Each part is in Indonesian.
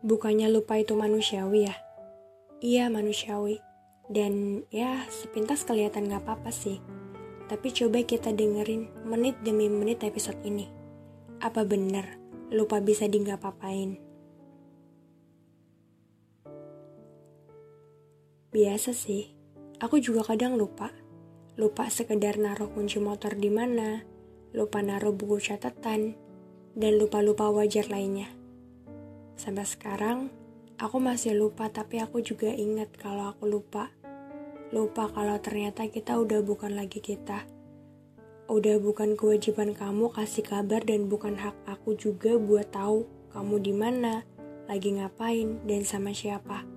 Bukannya lupa itu manusiawi ya? Iya manusiawi. Dan ya sepintas kelihatan gak apa-apa sih. Tapi coba kita dengerin menit demi menit episode ini. Apa bener lupa bisa di gak papain? Biasa sih, aku juga kadang lupa. Lupa sekedar naruh kunci motor di mana, lupa naruh buku catatan, dan lupa-lupa wajar lainnya. Sampai sekarang, aku masih lupa tapi aku juga ingat kalau aku lupa. Lupa kalau ternyata kita udah bukan lagi kita. Udah bukan kewajiban kamu kasih kabar dan bukan hak aku juga buat tahu kamu di mana, lagi ngapain, dan sama siapa.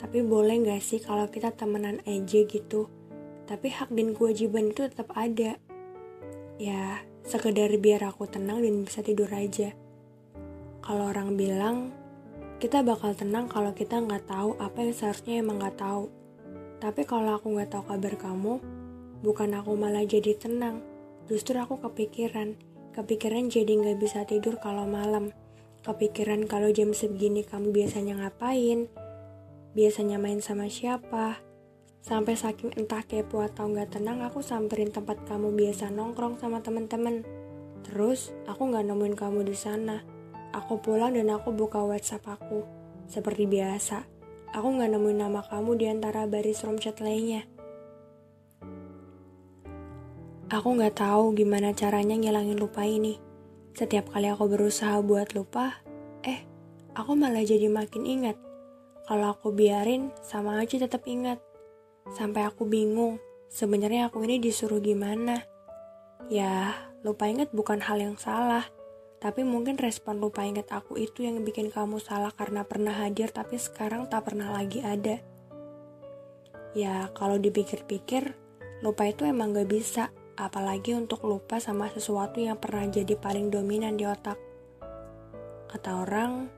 Tapi boleh gak sih kalau kita temenan aja gitu? Tapi hak dan kewajiban itu tetap ada. Ya, sekedar biar aku tenang dan bisa tidur aja. Kalau orang bilang, kita bakal tenang kalau kita nggak tahu apa yang seharusnya emang nggak tahu. Tapi kalau aku nggak tahu kabar kamu, bukan aku malah jadi tenang. Justru aku kepikiran. Kepikiran jadi nggak bisa tidur kalau malam. Kepikiran kalau jam segini kamu biasanya ngapain, biasanya main sama siapa. Sampai saking entah kepo atau nggak tenang, aku samperin tempat kamu biasa nongkrong sama temen-temen. Terus aku nggak nemuin kamu di sana. Aku pulang dan aku buka WhatsApp aku. Seperti biasa, aku nggak nemuin nama kamu di antara baris room chat lainnya. Aku nggak tahu gimana caranya ngilangin lupa ini. Setiap kali aku berusaha buat lupa, eh, aku malah jadi makin ingat. Kalau aku biarin, sama aja tetap ingat. Sampai aku bingung, sebenarnya aku ini disuruh gimana. Ya, lupa ingat bukan hal yang salah tapi mungkin respon lupa ingat aku itu yang bikin kamu salah karena pernah hadir tapi sekarang tak pernah lagi ada. Ya, kalau dipikir-pikir, lupa itu emang gak bisa. Apalagi untuk lupa sama sesuatu yang pernah jadi paling dominan di otak. Kata orang,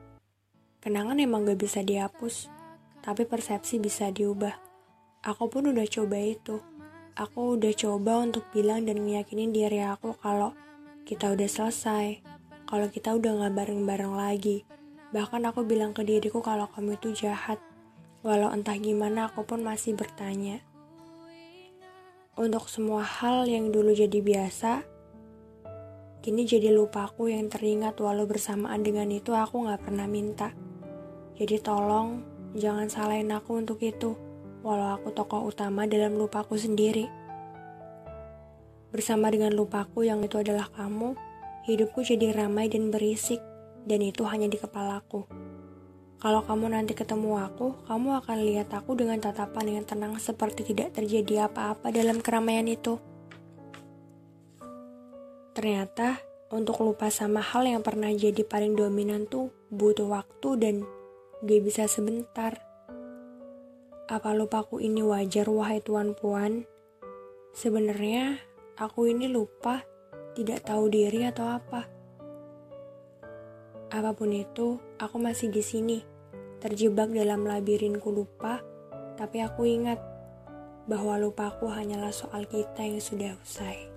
kenangan emang gak bisa dihapus, tapi persepsi bisa diubah. Aku pun udah coba itu. Aku udah coba untuk bilang dan meyakinin diri aku kalau kita udah selesai, kalau kita udah gak bareng-bareng lagi. Bahkan aku bilang ke diriku kalau kamu itu jahat. Walau entah gimana aku pun masih bertanya. Untuk semua hal yang dulu jadi biasa, kini jadi lupaku yang teringat walau bersamaan dengan itu aku gak pernah minta. Jadi tolong jangan salahin aku untuk itu, walau aku tokoh utama dalam lupaku sendiri. Bersama dengan lupaku yang itu adalah kamu, hidupku jadi ramai dan berisik, dan itu hanya di kepalaku. Kalau kamu nanti ketemu aku, kamu akan lihat aku dengan tatapan yang tenang seperti tidak terjadi apa-apa dalam keramaian itu. Ternyata, untuk lupa sama hal yang pernah jadi paling dominan tuh butuh waktu dan gak bisa sebentar. Apa lupaku ini wajar wahai tuan puan? Sebenarnya aku ini lupa tidak tahu diri atau apa. Apa pun itu, aku masih di sini, terjebak dalam labirinku lupa, tapi aku ingat bahwa lupaku hanyalah soal kita yang sudah usai.